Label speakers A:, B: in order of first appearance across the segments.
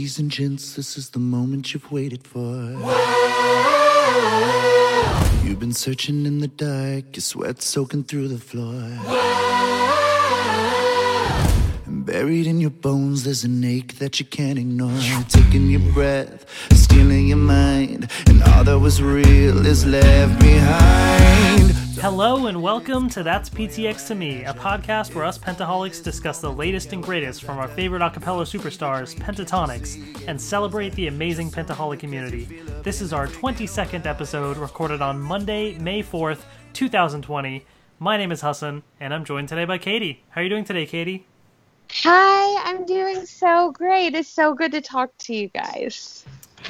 A: Ladies and gents, this is the moment you've waited for. You've been searching in the dark, your sweat soaking through the floor. And buried in your bones, there's an ache that you can't ignore. Taking your breath, stealing your mind, and all that was real is left behind.
B: Hello and welcome to That's PTX to Me, a podcast where us Pentaholics discuss the latest and greatest from our favorite acapella superstars, Pentatonix, and celebrate the amazing Pentaholic community. This is our 22nd episode, recorded on Monday, May 4th, 2020. My name is Hassan, and I'm joined today by Katie. How are you doing today, Katie?
C: Hi, I'm doing so great. It's so good to talk to you guys.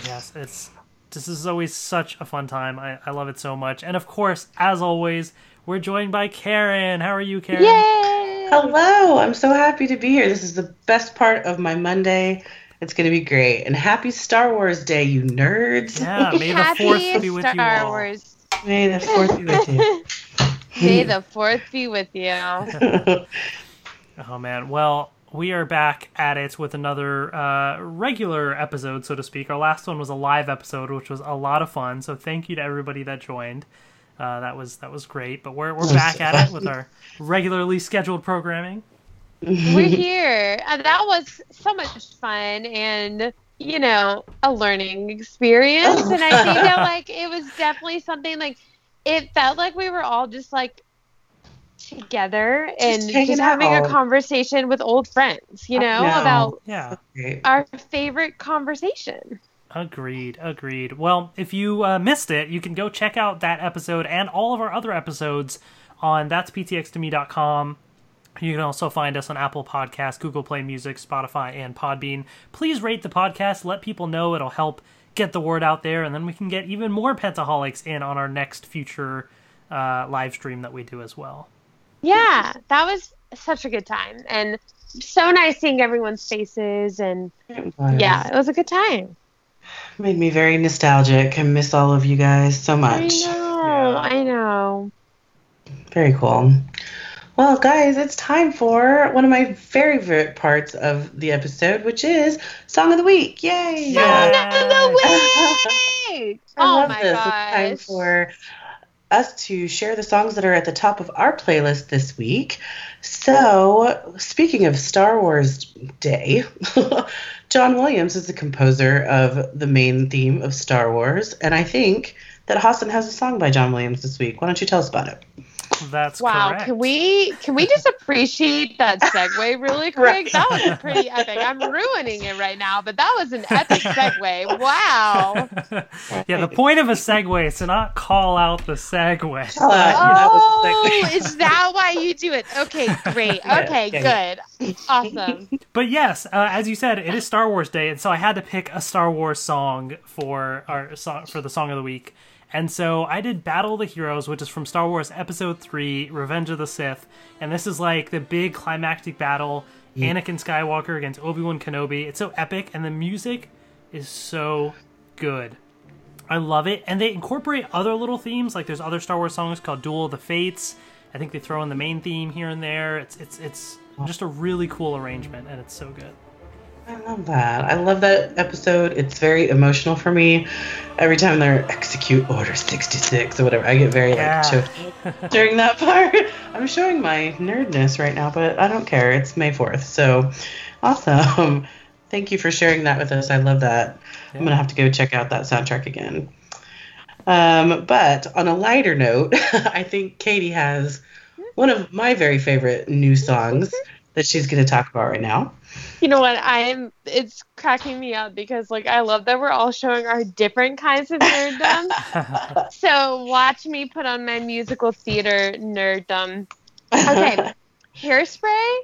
B: Yes, it's this is always such a fun time. I, I love it so much. And of course, as always, we're joined by Karen. How are you, Karen?
C: Yay!
D: Hello, I'm so happy to be here. This is the best part of my Monday. It's going to be great. And happy Star Wars Day, you nerds.
B: Yeah, may the fourth be with you all.
C: Wars.
D: May the fourth be with you.
C: May the fourth be with you.
B: Oh man. Well, we are back at it with another uh, regular episode, so to speak. Our last one was a live episode, which was a lot of fun. So thank you to everybody that joined. Uh, that was that was great. But we're we're back at it with our regularly scheduled programming.
C: We're here. And that was so much fun and, you know, a learning experience. And I think that, like, it was definitely something, like, it felt like we were all just, like, together and
D: hanging
C: just having a conversation with old friends, you know,
D: know.
C: about
B: Yeah.
C: Our favorite conversation.
B: Agreed, agreed. Well, if you uh, missed it, you can go check out that episode and all of our other episodes on that'sptxtome.com. You can also find us on Apple Podcasts, Google Play Music, Spotify, and Podbean. Please rate the podcast. Let people know. It'll help get the word out there, and then we can get even more Pentaholics in on our next future uh, live stream that we do as well.
C: Yeah, that was such a good time. And so nice seeing everyone's faces. And
D: It
C: yeah, it was a good time.
D: Made me very nostalgic. I miss all of you guys so much.
C: I
D: much.
C: know.
B: Yeah.
C: I know.
D: Very cool. Well, guys, it's time for one of my favorite parts of the episode, which is Song of the Week. Yay!
B: Yeah.
C: Song of the week!
D: I
C: oh
D: love
C: my
D: this.
C: gosh.
D: It's time for us to share the songs that are at the top of our playlist this week. So, speaking of Star Wars Day, John Williams is the composer of the main theme of Star Wars, and I think that Hassan has a song by John Williams this week. Why don't you tell us about it?
B: That's
C: Wow,
B: correct.
C: can we can we just appreciate that segue really quick?
D: Right.
C: That was pretty epic. I'm ruining it right now, but that was an epic segue. Wow.
B: yeah, the point of a segue is to not call out the segue.
D: Uh, that was
C: Oh,
D: segue.
C: is that why you do it? Okay, great. Okay,
D: yeah,
C: good. Awesome.
B: But yes, uh, as you said, it is Star Wars Day, and so I had to pick a Star Wars song for our song for the song of the week. And so I did Battle of the Heroes, which is from Star Wars Episode 3, Revenge of the Sith. And this is like the big climactic battle Anakin Skywalker against Obi-Wan Kenobi. It's so epic and the music is so good. I love it. And they incorporate other little themes, like there's other Star Wars songs called Duel of the Fates. I think they throw in the main theme here and there. It's it's it's just a really cool arrangement and it's so good.
D: I love that. I love that episode. It's very emotional for me. Every time they're execute order 66 or whatever, I get very
B: Yeah.
D: like choked during that part. I'm showing my nerdness right now, but I don't care. It's May 4th. So awesome. Thank you for sharing that with us. I love that. I'm going to have to go check out that soundtrack again. Um, but on a lighter note, I think Katie has one of my very favorite new songs that she's going to talk about right now.
C: You know what? I'm. It's cracking me up because like I love that we're all showing our different kinds of nerddom. so watch me put on my musical theater nerddom. Okay, Hairspray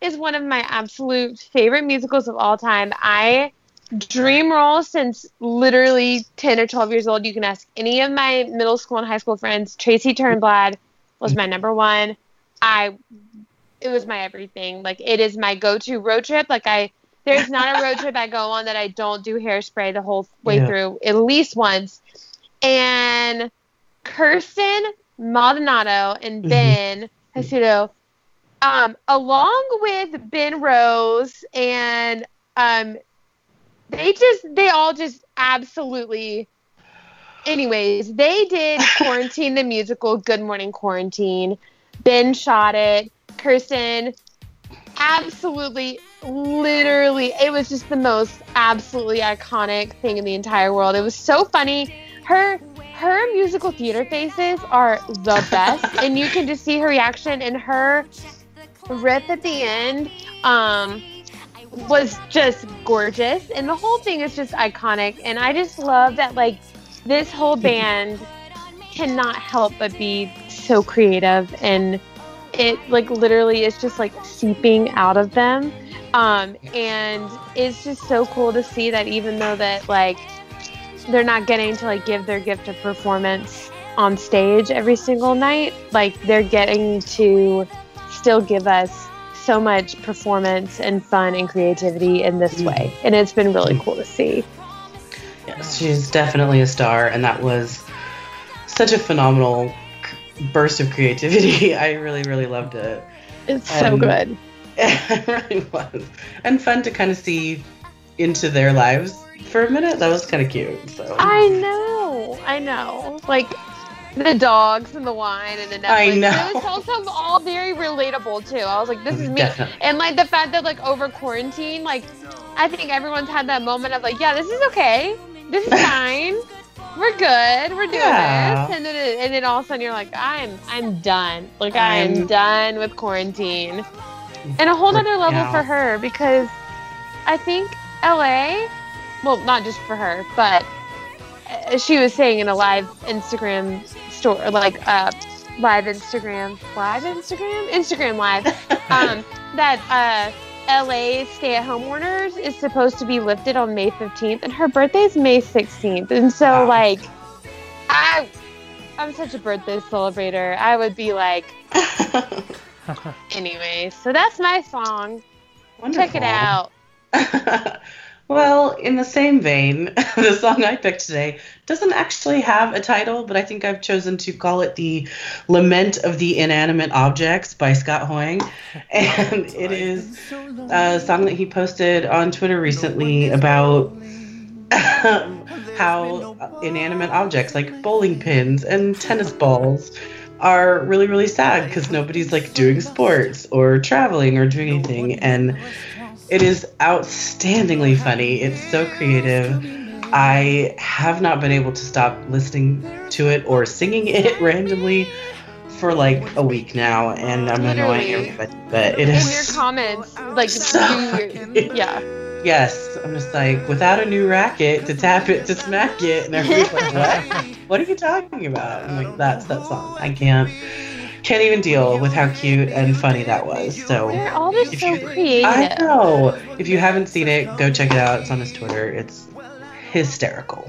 C: is one of my absolute favorite musicals of all time. I dream role since literally 10 or 12 years old. You can ask any of my middle school and high school friends. Tracy Turnblad was my number one. I it was my everything. Like it is my go-to road trip. Like I there's not a road trip I go on that I don't do hairspray the whole way
D: Yeah.
C: through at least once. And Kirstin Maldonado and
D: Mhm.
C: Ben Hasudo, um, along with Ben Rose and um, they just they all just absolutely anyways they did quarantine the musical good morning quarantine ben shot it kirstin absolutely literally it was just the most absolutely iconic thing in the entire world. It was so funny. Her her musical theater faces are the best and you can just see her reaction and her riff at the end um was just gorgeous. And the whole thing is just iconic. And i just love that like this whole band cannot help but be so creative and it like literally is just like seeping out of them. Um and it's just so cool to see that even though that like they're not getting to like give their gift of performance on stage every single night like they're getting to still give us so much performance and fun and creativity in this way. And it's been really cool to see.
D: Yes, she's definitely a star, and that was such a phenomenal burst of creativity. I really, really loved it.
C: it's so
D: Um,
C: good
D: It really was, and fun to kind of see into their lives for a minute. That was kind of cute. So
C: I know, I know. Like the dogs and the wine and the Netflix.
D: I know.
C: It was also all very relatable too. I was like, this is me.
D: Definitely.
C: And like the fact that like over quarantine, like I think everyone's had that moment of like, yeah, this is okay. This is fine. We're good. We're doing
D: Yeah.
C: this. And then it, and then all of a sudden you're like, I'm I'm done. Like I'm,
D: I'm-
C: done with quarantine. And a whole other level
D: Yeah.
C: for her because I think LA, well, not just for her, but uh, she was saying in a live Instagram store, like uh, live Instagram, live Instagram, Instagram live, um, that uh, LA stay-at-home orders is supposed to be lifted on May 15th, and her birthday is May 16th, and so
D: Wow.
C: like, I, I'm such a birthday celebrator. I would be like, anyway. So that's my song. Check it out.
D: well, in the same vein, the song I picked today doesn't actually have a title, but I think I've chosen to call it the Lament of the Inanimate Objects by Scott Hoying. And it is a song that he posted on Twitter recently about um, how inanimate objects like bowling pins and tennis balls are really really sad because nobody's like doing sports or traveling or doing anything. and it is outstandingly funny. It's so creative i have not been able to stop listening to it or singing it randomly for like a week now and i'm annoying everybody but it is In
C: your comments, like,
D: So
C: you, yeah.
D: Yes, I'm just like without a new racket to tap it to smack it, and everybody's like, "What? What are you talking about?" I'm like, "That's that song. I can't, can't even deal with how cute and funny that was." So
C: They're all just so
D: you-
C: creative.
D: I know. If you haven't seen it, go check it out. It's on his Twitter. It's hysterical.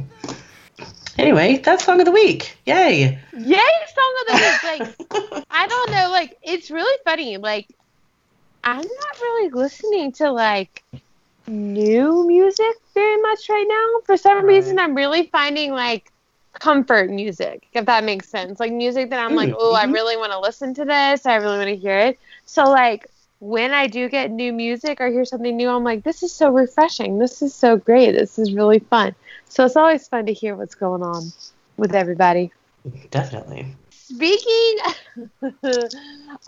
D: Anyway, that's song of the week. Yay!
C: Yay, song of the week. Like, I don't know. Like, it's really funny. Like, I'm not really listening to like new music very much right now. For some
D: Right.
C: reason, I'm really finding like comfort music, if that makes sense. Like music that I'm like,
D: Mm,
C: oh, I really want to listen to this. I really want to hear it. So like when I do get new music or hear something new, I'm like, this is so refreshing. This is so great. This is really fun. So it's always fun to hear what's going on with everybody.
D: Definitely.
C: Speaking,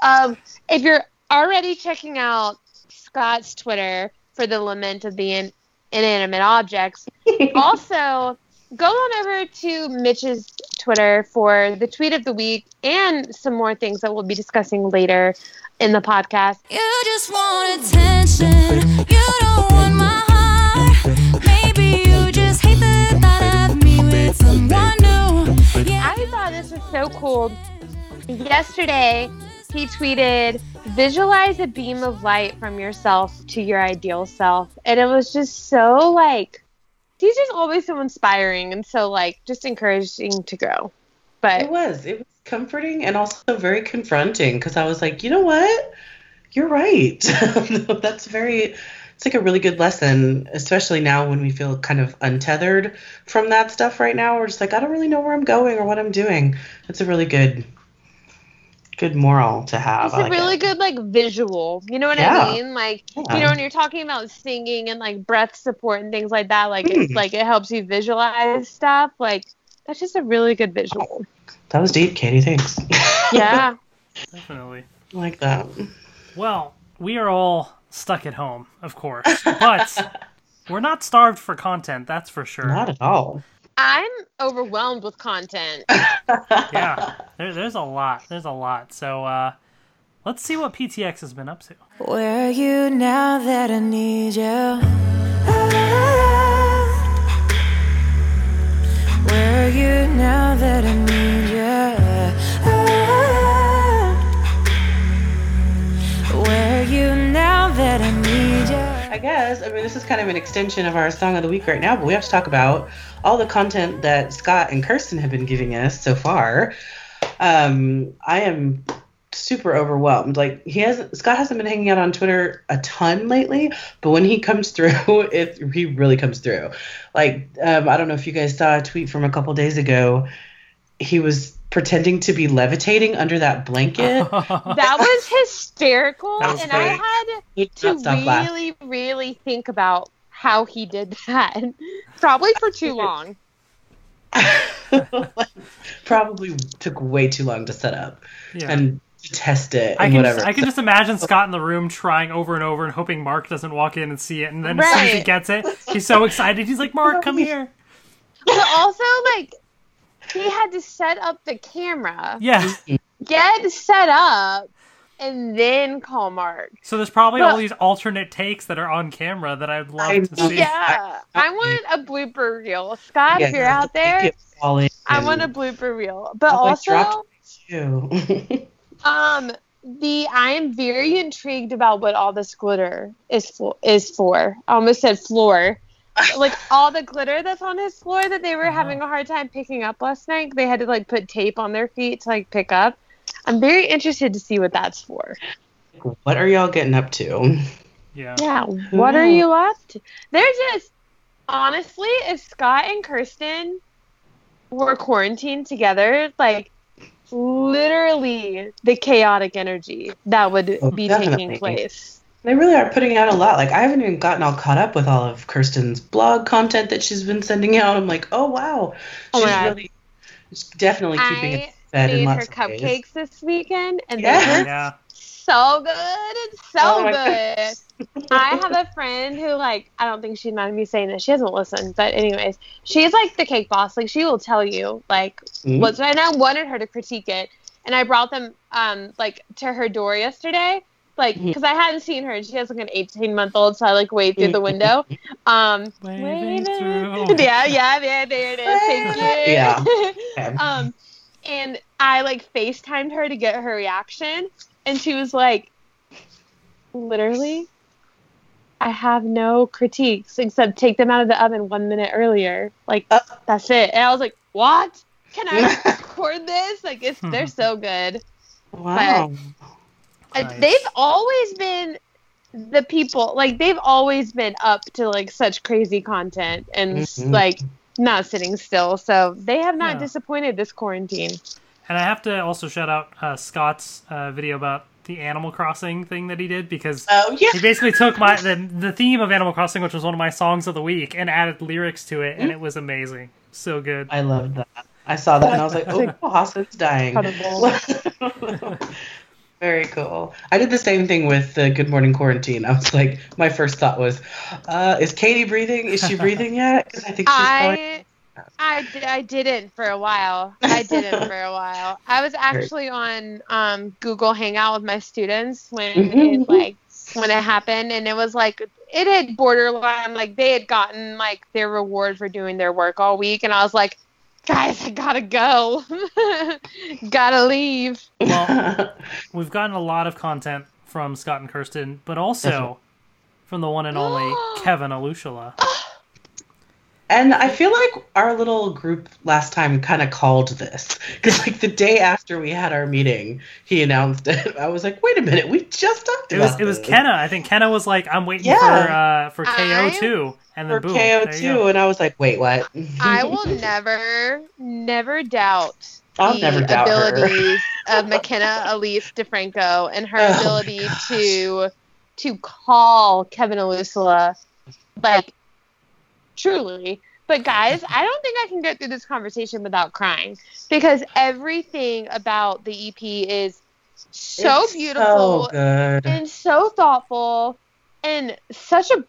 C: um, if you're already checking out Scott's Twitter for the lament of the in- inanimate objects, also go on over to Mitch's Twitter for the tweet of the week and some more things that we'll be discussing later in the podcast.
E: You just want attention. You don't want my heart. Maybe you just hate the thought of me with someone new. Yeah.
C: I thought this was so cool. Yesterday, he tweeted, Visualize a beam of light from yourself to your ideal self. And it was just so like, he's just always so inspiring and so like just encouraging to grow.
D: But It
C: But
D: was. It was comforting and also very confronting because I was like, you know what? You're right. That's very. It's like a really good lesson, especially now when we feel kind of untethered from that stuff right now. We're just like, I don't really know where I'm going or what I'm doing. It's a really good, good moral to have.
C: It's a
D: like
C: really
D: it.
C: good like visual. You know what
D: Yeah.
C: I mean? Like
D: Yeah.
C: you know when you're talking about singing and like breath support and things like that, like
D: Hmm.
C: it's like it helps you visualize stuff. Like that's just a really good visual.
D: That was deep, Katie. Thanks.
C: Yeah.
B: Definitely.
D: I like that.
B: Well, we are all stuck at home, of course, but we're not starved for content. That's for sure.
D: Not at all.
C: I'm overwhelmed with content.
B: yeah, there, there's a lot. There's a lot. So uh, let's see what PTX has been up to.
E: Where are you now that I need you? Where are you now that I need you? I
D: guess. I mean, this is kind of an extension of our song of the week right now, but we have to talk about all the content that Scott and Kirstin have been giving us so far. Um, I am super overwhelmed. Like he hasn't, Scott hasn't been hanging out on Twitter a ton lately, but when he comes through, it he really comes through. Like um, I don't know if you guys saw a tweet from a couple days ago. He was pretending to be levitating under that blanket.
C: That was hysterical,
B: That was
C: and
B: great.
C: I had
D: Could
C: to
D: not stop laughing.
C: really, really think about how he did that. Probably for too long.
D: Probably took way too long to set up
B: Yeah.
D: and test it
B: I
D: and
B: can,
D: whatever.
B: I can just imagine Scott in the room trying over and over and hoping Mark doesn't walk in and see it. And then as soon as he gets it, he's so excited. He's like, Mark, come here.
C: But also, like, he had to set up the camera,
B: Yeah.
C: get set up, and then call Mark.
B: So there's probably all these alternate takes that are on camera that I'd love
D: I
B: to see.
C: Yeah, I want a blooper reel. Scott, if you're out there,
D: Keep
C: I want a blooper reel. But
D: Oh, I
C: also, um, the I am very intrigued about what all this glitter is for. Is for. I almost said floor. like all the glitter that's on his floor that they were uh-huh. having a hard time picking up last night. They had to like put tape on their feet to like pick up. I'm very interested to see what that's for.
D: what are y'all getting up to?
B: Yeah.
C: Yeah, what are you up to? They're just honestly, if Scott and Kirstin were quarantined together, like literally the chaotic energy that would
D: Oh,
C: be
D: definitely.
C: taking place.
D: They really are putting out a lot. Like I haven't even gotten all caught up with all of Kirstin's blog content that she's been sending out. I'm like, oh wow,
C: Oh
D: she's
C: God.
D: really, she's definitely keeping
C: I
D: it fed in
C: made her
D: lots of ways.
C: cupcakes this weekend, and
D: Yeah.
C: they were
B: Yeah.
C: so good. It's so
D: Oh
C: good. I have a friend who like I don't think she'd mind me saying this. She hasn't listened, but anyways, she's like the cake boss. Like she will tell you like
D: Mhm.
C: what's and I wanted her to critique it. And I brought them um like to her door yesterday. Like, because I hadn't seen her, and she has like an eighteen month old, so I like waved through the window. Um,
B: Waving
C: waving.
B: through.
C: yeah, yeah, yeah, there it is. Thank you.
D: Yeah.
C: Um, and I like FaceTimed her to get her reaction, and she was like, literally, I have no critiques except take them out of the oven one minute earlier. Like,
D: Uh.
C: that's it. And I was like, what? Can I record this? Like, it's they're so good.
D: wow.
C: Uh,
B: Nice.
C: They've always been the people like they've always been up to like such crazy content and s
D: Mhm.
C: like not sitting still. So they have not
B: Yeah.
C: disappointed this quarantine.
B: And I have to also shout out uh, Scott's uh, video about the Animal Crossing thing that he did because
D: Oh yeah.
B: he basically took my the, the theme of Animal Crossing, which was one of my songs of the week, and added lyrics to it, and it was amazing. So good.
D: I loved that. I saw that and I was like, oh, Hassan's dying. Very cool. I did the same thing with the Good Morning Quarantine. I was like, my first thought was, uh, is Katie breathing? Is she breathing yet? Because I think she's.
C: I I, I didn't for a while. I didn't for a while. I was actually on um, Google Hangout with my students when it like when it happened, and it was like it had borderline like they had gotten like their reward for doing their work all week, and I was like, guys, I gotta go, gotta leave.
B: Well, we've gotten a lot of content from Scott and Kirstin, but also from the one and only Kevin Olusola.
D: Oh, And I feel like our little group last time kind of called this because, like, the day after we had our meeting, he announced it. I was like, "Wait a minute, we just talked about
B: It was
D: about
B: it was
D: this.
B: Kenna. I think Kenna was like, "I'm waiting
D: Yeah.
B: for uh, for KO
C: I-
B: two, and then
D: for
B: boom,
D: KO
B: there
D: two, and I was like, "Wait, what?"
C: I will never, never doubt
D: I'll
C: the
D: never doubt her.
C: abilities of McKenna Elise DeFranco and her oh, ability to to call Kevin Olusola like truly. But guys, I don't think I can get through this conversation without crying because everything about the EP is so it's beautiful
D: so and
C: so thoughtful and such a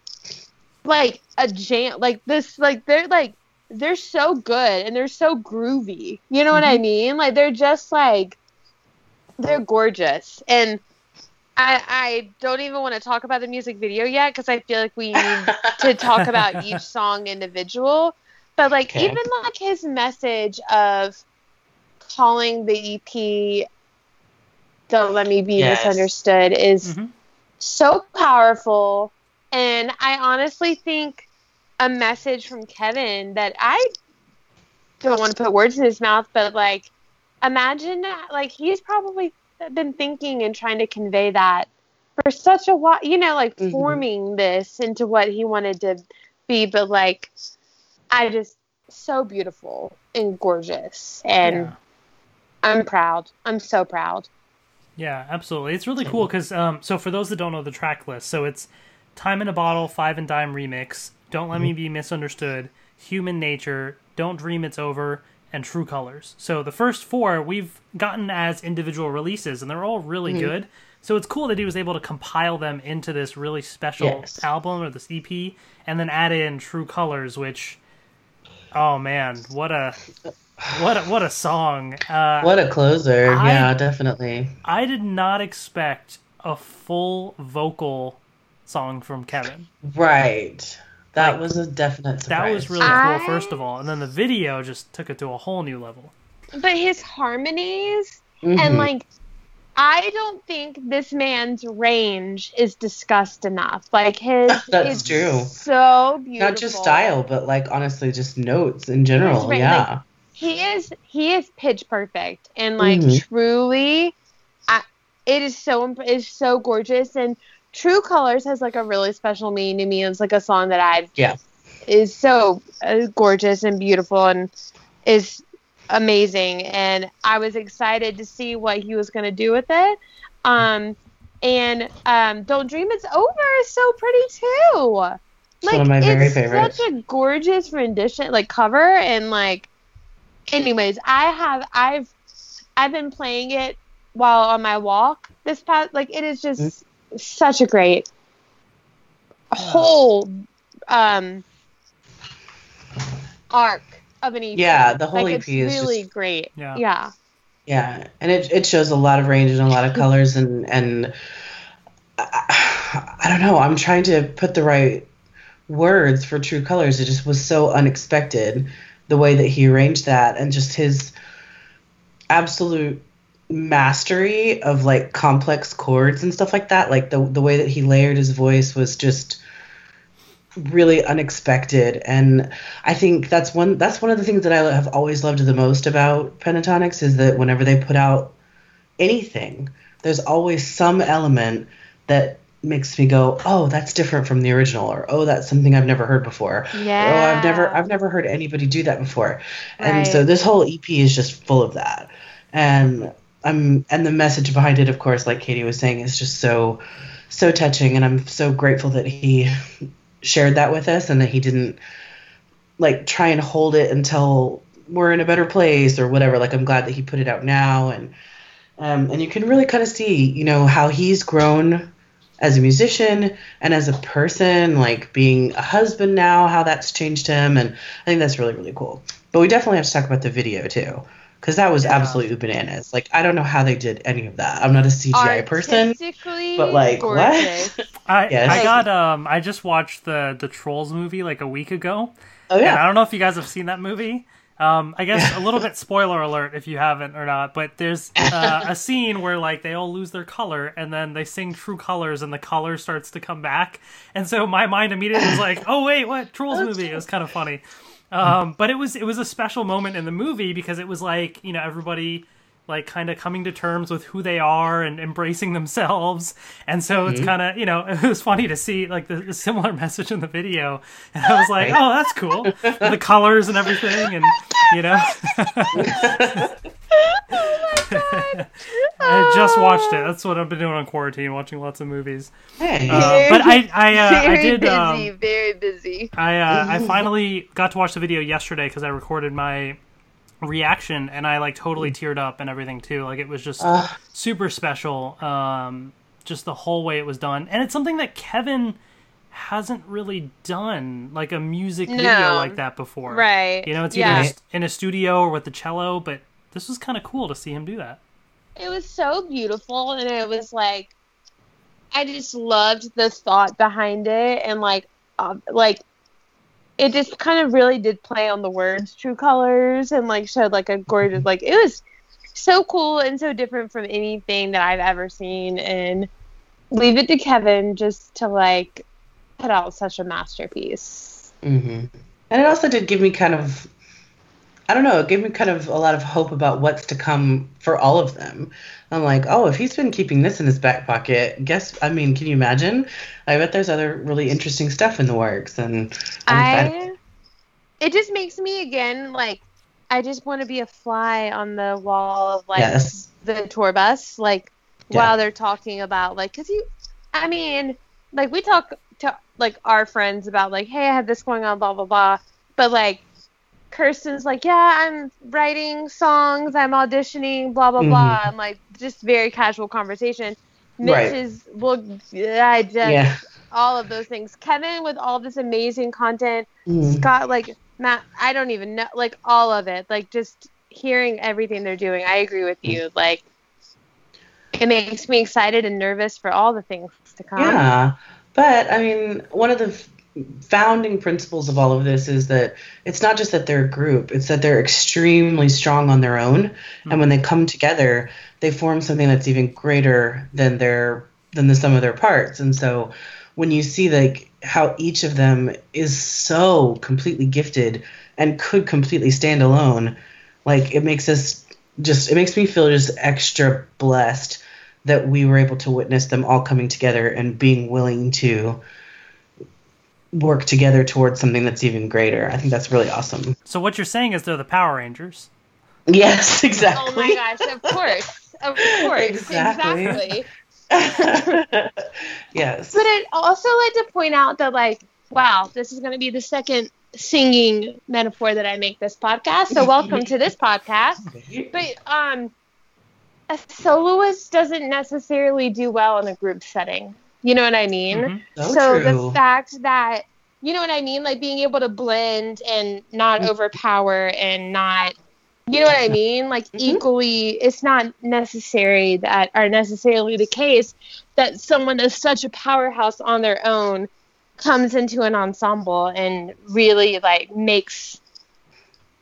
C: like a jam like this like they're like they're so good and they're so groovy. You know mm-hmm. what I mm-hmm. mean? Like they're just like they're gorgeous and I, I don't even want to talk about the music video yet because I feel like we need to talk about each song individual. But like okay. even like his message of calling the EP "Don't Let Me Be yes. Misunderstood" is mm-hmm. so powerful, and I honestly think a message from Kevin that I don't want to put words in his mouth, but like imagine that like he's probably been thinking and trying to convey that for such a while, you know, like mm-hmm. forming this into what he wanted to be, but like, I just so beautiful and gorgeous, and yeah. I'm proud. I'm so proud.
B: Yeah, absolutely. It's really cool because, um, so for those that don't know the track list, so it's Time in a Bottle, Five and Dime remix, Don't Let mm-hmm. Me Be Misunderstood, Human Nature, Don't Dream It's Over, and True Colors. So the first four we've gotten as individual releases, and they're all really mm-hmm. good. So it's cool that he was able to compile them into this really special yes. album or this EP, and then add in True Colors, which, oh man, what a what a, what a song! Uh,
D: what a closer! I, yeah, definitely.
B: I did not expect a full vocal song from Kevin.
D: Right. That like, was a definite surprise.
B: That was really cool, first of all, and then the video just took it to a whole new level.
C: But his harmonies mm-hmm. and like, I don't think this man's range is discussed enough. Like his,
D: that's true.
C: So beautiful.
D: Not just style, but like honestly, just notes in general. Yeah. Like,
C: he is he is pitch perfect and like mm-hmm. truly, I, it is so it is so gorgeous and True Colors has like a really special meaning to me. It's like a song that I've
D: yeah
C: is so uh, gorgeous and beautiful and is amazing. And I was excited to see what he was going to do with it. Um, and um, Don't Dream It's Over is so pretty too. Like,
D: it's one of my very
C: it's
D: favorites.
C: Such a gorgeous rendition, like cover, and like. Anyways, I have I've I've been playing it while on my walk this past. Like it is just mm-hmm such a great whole um, arc of an EP.
D: Yeah, the whole
C: like,
D: EP is
C: really
D: just,
C: great. Yeah. yeah.
D: Yeah, and it it shows a lot of range and a lot of colors and and I, I don't know. I'm trying to put the right words for true colors. It just was so unexpected the way that he arranged that and just his absolute mastery of like complex chords and stuff like that. Like the the way that he layered his voice was just really unexpected and i think that's one that's one of the things that i have always loved the most about Pentatonix is that whenever they put out anything there's always some element that makes me go oh that's different from the original or oh that's something i've never heard before
C: yeah
D: oh i've never i've never heard anybody do that before right. and so this whole ep is just full of that and I'm and the message behind it, of course, like Katie was saying, is just so so touching, and I'm so grateful that he shared that with us and that he didn't like try and hold it until we're in a better place or whatever. Like I'm glad that he put it out now, and um, and you can really kind of see, you know, how he's grown as a musician and as a person, like being a husband now, how that's changed him, and I think that's really really cool. But we definitely have to talk about the video too because that was yeah. absolutely bananas. Like I don't know how they did any of that. I'm not a CGI person, but like gorgeous. what?
B: I yes. I got um I just watched the the Trolls movie like a week ago.
D: Oh yeah.
B: I don't know if you guys have seen that movie. Um, I guess a little bit spoiler alert if you haven't or not, but there's uh, a scene where like they all lose their color and then they sing True Colors and the color starts to come back, and so my mind immediately was like, oh wait, what Trolls movie? It was kind of funny. Um, but it was it was a special moment in the movie because it was like you know everybody like kind of coming to terms with who they are and embracing themselves and so mm-hmm. it's kind of you know it was funny to see like the, the, similar message in the video and i was like oh that's cool the colors and everything and you know
C: oh my
B: I just watched it. That's what I've been doing on quarantine, watching lots of movies.
D: Hey.
B: Uh, but I, I, uh, I
C: very
B: did.
C: busy,
B: Um,
C: very busy.
B: I, uh, I finally got to watch the video yesterday because I recorded my reaction, and I like totally teared up and everything too. Like it was just
D: Ugh.
B: super special. Um, just the whole way it was done, and it's something that Kevin hasn't really done, like a music video like that before.
C: Right.
B: You know, it's either
C: Yeah.
B: just in a studio or with the cello, but this was kind of cool to see him do that.
C: It was so beautiful, and it was like, I just loved the thought behind it, and like, um, like, it just kind of really did play on the words "true colors" and like showed like a gorgeous, like it was so cool and so different from anything that I've ever seen, and leave it to Kevin just to like put out such a masterpiece.
D: hmm And it also did give me kind of, I don't know, it gave me kind of a lot of hope about what's to come for all of them. I'm like, oh, if he's been keeping this in his back pocket, guess, I mean, can you imagine? I bet there's other really interesting stuff in the works. And I'm.
C: I it just makes me again like I just want to be a fly on the wall of like
D: Yes.
C: the tour bus like
D: Yeah.
C: while they're talking about like cuz you I mean like we talk to like our friends about like hey I have this going on blah blah blah but like Kirstin's like yeah I'm writing songs I'm auditioning blah blah blah
D: Mhm.
C: and like just very casual conversation Mitch
D: Right.
C: is well I just
D: Yeah.
C: all of those things. Kevin with all this amazing content.
D: Mm.
C: Scott, like Matt, I don't even know, like all of it. Like just hearing everything they're doing. I agree with you. Like it makes me excited and nervous for all the things to come.
D: Yeah, but I mean, one of the founding principles of all of this is that it's not just that they're a group; it's that they're extremely strong on their own, and when they come together, they form something that's even greater than their than the sum of their parts. And so, when you see like how each of them is so completely gifted and could completely stand alone, like it makes us just it makes me feel just extra blessed that we were able to witness them all coming together and being willing to work together towards something that's even greater. I think that's really awesome.
B: So what you're saying is they're the Power Rangers.
D: Yes, exactly.
C: Oh my gosh, of course. Of course.
D: Exactly.
C: exactly.
D: yes.
C: But I'd also like to point out that, like, wow, this is going to be the second singing metaphor that I make this podcast. So welcome to this podcast. But um, a soloist doesn't necessarily do well in a group setting. You know what I mean?
B: Mhm.
D: So
C: so the fact that you know what I mean, like being able to blend and not
D: Mm-hmm.
C: overpower and not, you know what I mean, like
D: Mhm.
C: equally, it's not necessary that are necessarily the case that someone is such a powerhouse on their own comes into an ensemble and really like makes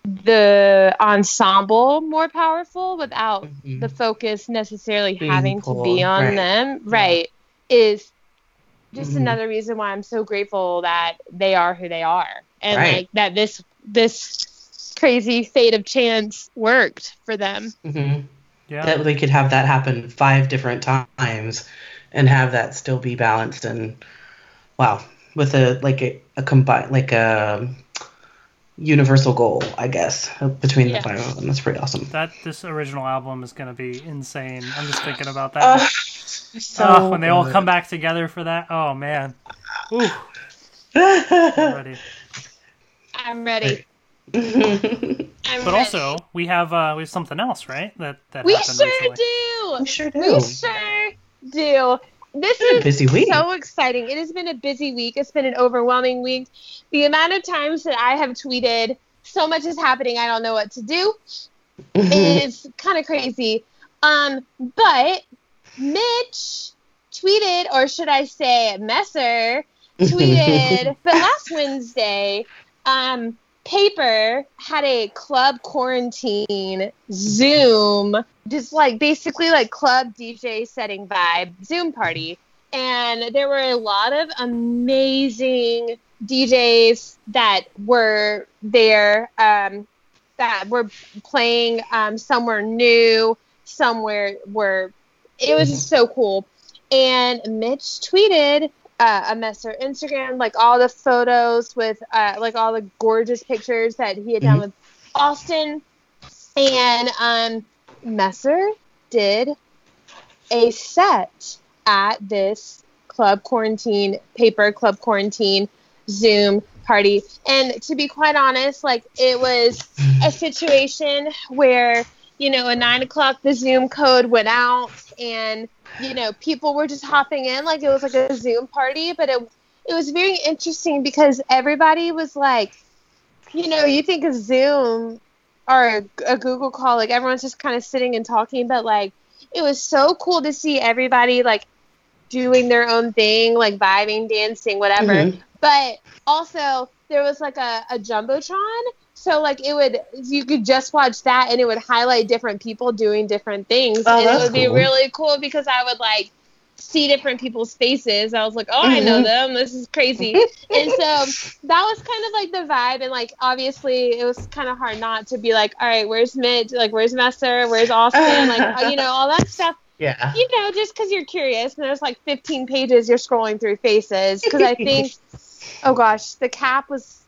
C: the ensemble more powerful without
D: Mhm.
C: the focus necessarily
D: Being
C: having to be on
D: right.
C: them right is just
D: Mhm.
C: another reason why i'm so grateful that they are who they are and
D: Right.
C: like that this this crazy fate of chance worked for them
D: Mhm.
B: Yeah.
D: That we could have that happen five different times and have that still be balanced and wow, with a like a, a combined like a universal goal, I guess, between
C: Yeah.
D: the five of them. That's pretty awesome.
B: That this original album is going to be insane. I'm just thinking about that.
D: Oh, so
B: Oh, when they all come back together for that. Oh man. Ooh, I'm ready.
C: i'm ready i'm
B: But
C: ready.
B: also, we have uh we have something else, right? That that
C: we sure
B: recently.
C: do
D: we sure do.
C: we sure do this
D: Been a
C: is
D: busy week.
C: so exciting. It has been a busy week. It's been an overwhelming week. The amount of times that I have tweeted, so much is happening, I don't know what to do, is kind of crazy. Um, but Mitch tweeted, or should I say, Messer tweeted, but last Wednesday, um, Paper had a club quarantine Zoom, just like basically like club DJ setting vibe Zoom party. And there were a lot of amazing DJs that were there, um, that were playing um, somewhere new, somewhere where it was just so cool. And Mitch tweeted uh, a mess or Instagram, like all the photos with uh, like all the gorgeous pictures that he had done
D: Mhm.
C: with Austin. And um, Messer did a set at this club quarantine paper club quarantine Zoom party. And to be quite honest, like it was a situation where, you know, at nine o'clock the Zoom code went out and, you know, people were just hopping in like it was like a Zoom party, but it it was very interesting because everybody was like, you know, you think of Zoom or a, a Google call, like everyone's just kind of sitting and talking, but like it was so cool to see everybody like doing their own thing, like vibing, dancing, whatever.
D: Mhm.
C: But also there was like a, a jumbotron, so like it would you could just watch that and it would highlight different people doing different things,
D: Oh,
C: and it would be really cool because I would like see different people's faces. I was like, oh, I know
D: Mhm.
C: them. This is crazy. and so that was kind of like the vibe and like obviously it was kind of hard not to be like all right where's mitch like where's messer where's austin like uh, you know all that stuff
D: Yeah.
C: you know just because you're curious and there's like 15 pages you're scrolling through faces because i think oh gosh the cap was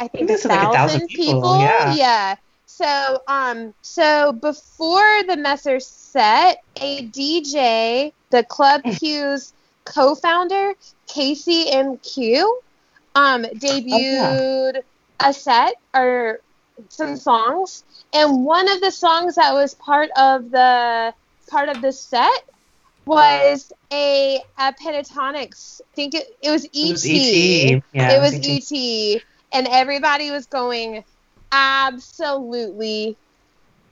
C: i think
D: think
C: a
D: it's like a
C: thousand,
D: thousand
C: people,
D: people, yeah.
C: yeah. So um so before the messer set a dj the club q's co-founder casey mq um debuted a set or some songs. And one of the songs that was part of the part of the set was a, a pentatonix i think it, it was et
D: It was E.T. Yeah,
C: it was et and everybody was going absolutely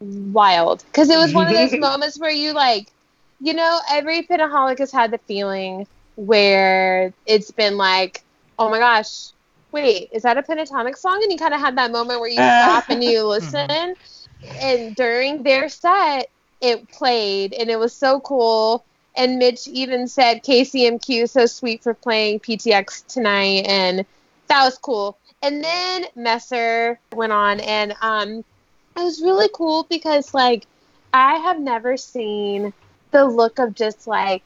C: wild. Because it was one of those moments where you like you know every pentaholic has had the feeling where it's been like oh my gosh wait is that a pentatonic song? And you kind of had that moment where you stop and you mm-hmm. listen. And during their set it played and it was so cool. And mitch even said kcmq so sweet for playing ptx tonight. And that was cool. And then messer went on and um it was really cool because like i have never seen the look of just like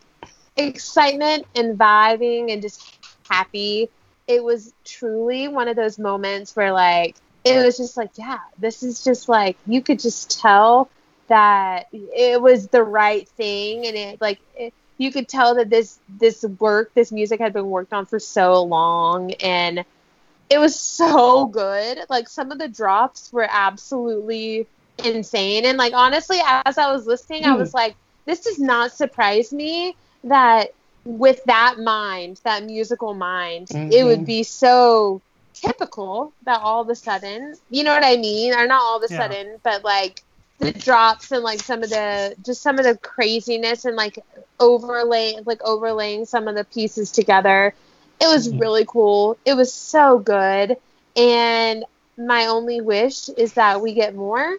C: excitement and vibing and just happy. It was truly one of those moments where like it was just like yeah this is just like you could just tell that it was the right thing. And it like it, you could tell that this this work this music had been worked on for so long. And it was so good like some of the drops were absolutely insane and like honestly as i was listening i
D: Hmm.
C: was like this does not surprise me that with that mind that musical mind it would
D: Mhm.
C: be so typical that all of a sudden you know what i mean or not all of a
B: Yeah.
C: sudden but like the drops and like some of the just some of the craziness and like overlay like overlaying some of the pieces together it was
D: Mhm.
C: really cool. It was so good. And my only wish is that we get more.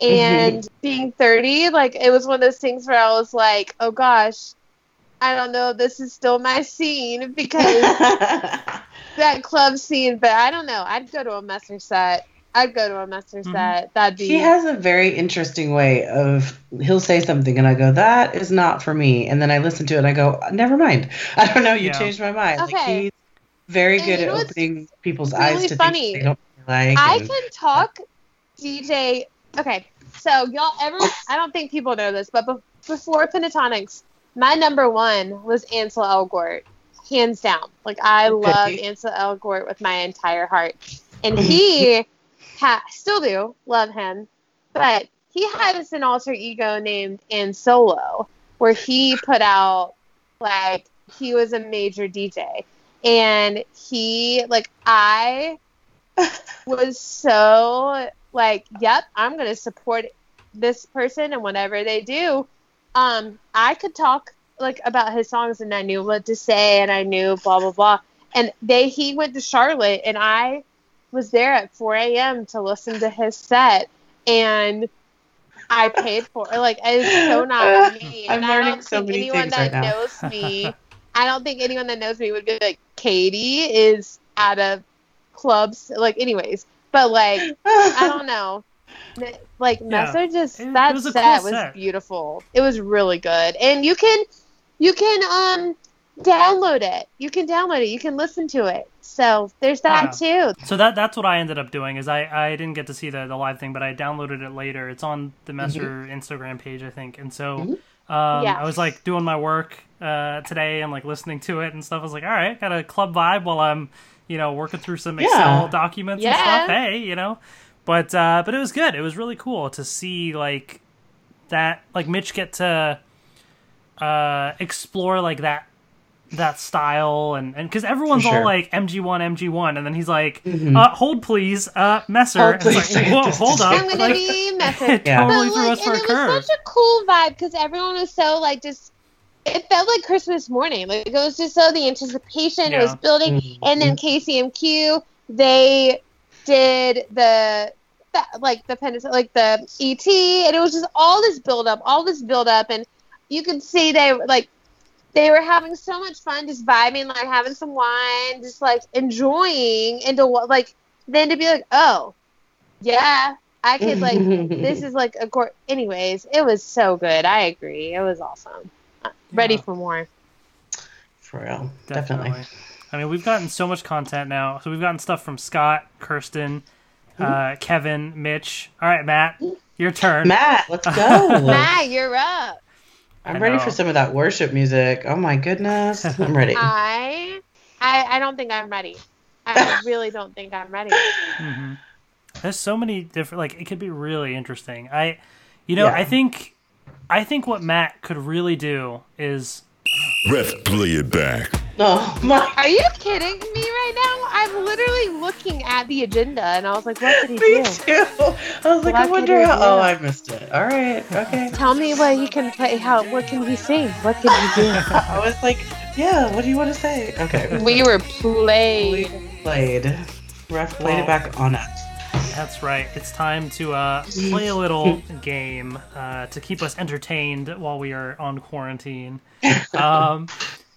C: And being 30 like it was one of those things where i was like oh gosh i don't know this is still my scene because that club scene but i don't know. I'd go to a messer set i'd go to a messer
B: Mhm.
C: set that'd be
D: he has a very interesting way of he'll say something and I go that is not for me and then I listen to it and I go never mind I don't know you
B: Yeah.
D: changed my mind like
C: Okay.
D: he's very
C: And
D: good at opening people's
C: really
D: eyes to
C: funny?
D: things they don't like
C: I
D: and-
C: can talk DJ. Okay, so y'all, everyone, I don't think people know this, but be- before Pentatonix, my number one was Ansel Elgort, hands down. Like I
D: Okay.
C: love Ansel Elgort with my entire heart, and he ha- still do love him, but he has an alter ego named Ansolo, where he put out like he was a major DJ, and he like I was so like, yep, I'm gonna support this person and whatever they do. Um, I could talk like about his songs and I knew what to say and I knew blah blah blah. And they he went to Charlotte and I was there at 4 a.m. to listen to his set and I paid for it. Like it's so not me.
D: I'm
C: And I
D: learning
C: don't
D: so
C: think
D: many
C: anyone
D: things
C: that
D: right now.
C: knows me I don't think anyone that knows me would be like, Katie is at a clubs like anyways. But like I don't know. Like
B: Yeah.
C: Messer just
B: It- it
C: that
B: was
C: set
B: cool
C: was
B: set.
C: beautiful. It was really good. And you can you can um download it. You can download it. You can listen to it. So there's that too.
B: So that that's what I ended up doing is I, I didn't get to see the, the live thing, but I downloaded it later. It's on the Messer Instagram page, I think. And so um,
C: Yeah.
B: I was like doing my work uh, today and like listening to it and stuff. I was like, all right, got a club vibe while I'm you know working through some Excel
D: Yeah.
B: documents and stuff. Hey, you know, but uh, but it was good. It was really cool to see like that like Mitch get to uh, explore like that that style and and because everyone's
D: sure.
B: all like MG1 MG1 and then he's like uh, hold please uh Messer
D: Hold,
B: It's
D: please.
B: like, whoa hold up
C: I'm gonna
B: like,
C: be method.
B: it
D: Yeah.
B: totally
C: But,
B: threw
C: like,
B: us for
C: and
B: a
C: it
B: curve
C: was such a cool vibe because everyone was so like just. It felt like Christmas morning. Like it was just so the anticipation it was
B: Yeah.
C: building,
D: Mhm.
C: and then KCMQ they did the, the like the penis like the ET, and it was just all this build up, all this build up, and you could see they were like they were having so much fun, just vibing, like having some wine, just like enjoying, and to wa- like then to be like, oh, yeah, I could like this is like a court. Anyways, it was so good. I agree. It was awesome. Uh, Ready for more.
D: For real.
B: Definitely.
D: Definitely.
B: I mean, we've gotten so much content now. So we've gotten stuff from Scott, Kirstin, uh, Kevin, Mitch. All right, Matt, your turn.
D: Matt, let's go.
C: Matt, you're up.
D: I'm ready for some of that worship music. Oh my goodness. I'm ready.
C: I, I, I don't think I'm ready. I really don't think I'm ready.
B: hmm There's so many different. Like, it could be really interesting. I, you know,
D: Yeah.
B: I think, I think what Matt could really do is
F: Let's play it back.
D: Oh my
C: Are you kidding me right now? I'm literally looking at the agenda, and I was like, "What did he
D: Me
C: do?
D: too. I was like, I wonder how.
C: do?
D: Oh, I missed it. All right. Okay.
C: Tell me what he can play. How? What can he sing? What can he do?"
D: I was like, yeah. What do you want to say? Okay.
C: we were played.
D: Played. Ref played
B: Well-
D: it back on us.
B: That's right. It's time to uh, play a little game uh, to keep us entertained while we are on quarantine. Um,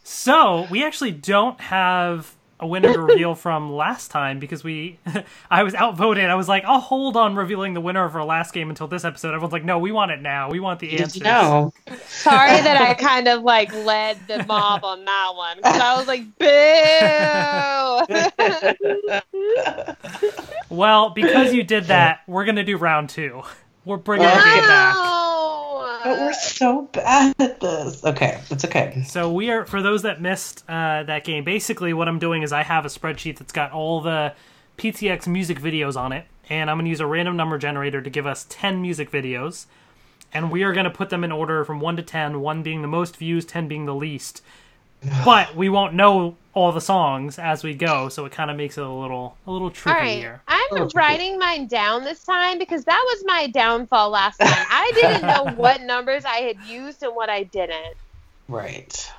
B: so we actually don't have a winner to reveal from last time because we, I was outvoted. I was like, I'll hold on revealing the winner of our last game until this episode. Everyone's like, No, we want it now. We want the
D: Did
B: answers.
D: you know?
C: Sorry that I kind of like led the mob on that one because I was like, "Boo!"
B: Well, because you did that, we're gonna do round two. We're bringing
D: Okay.
B: the game back.
D: But we're so bad at this. Okay, it's okay.
B: So we are for those that missed uh, that game. Basically, what I'm doing is I have a spreadsheet that's got all the PTX music videos on it, and I'm going to use a random number generator to give us 10 music videos, and we are going to put them in order from one to 10, one being the most views, 10 being the least. But we won't know all the songs as we go, so it kind of makes it a little a little
C: All
B: tricky here.
C: I'm
D: Oh, it's
C: writing mine down this time because that was my downfall last time. I didn't know what numbers I had used and what I didn't.
D: Right.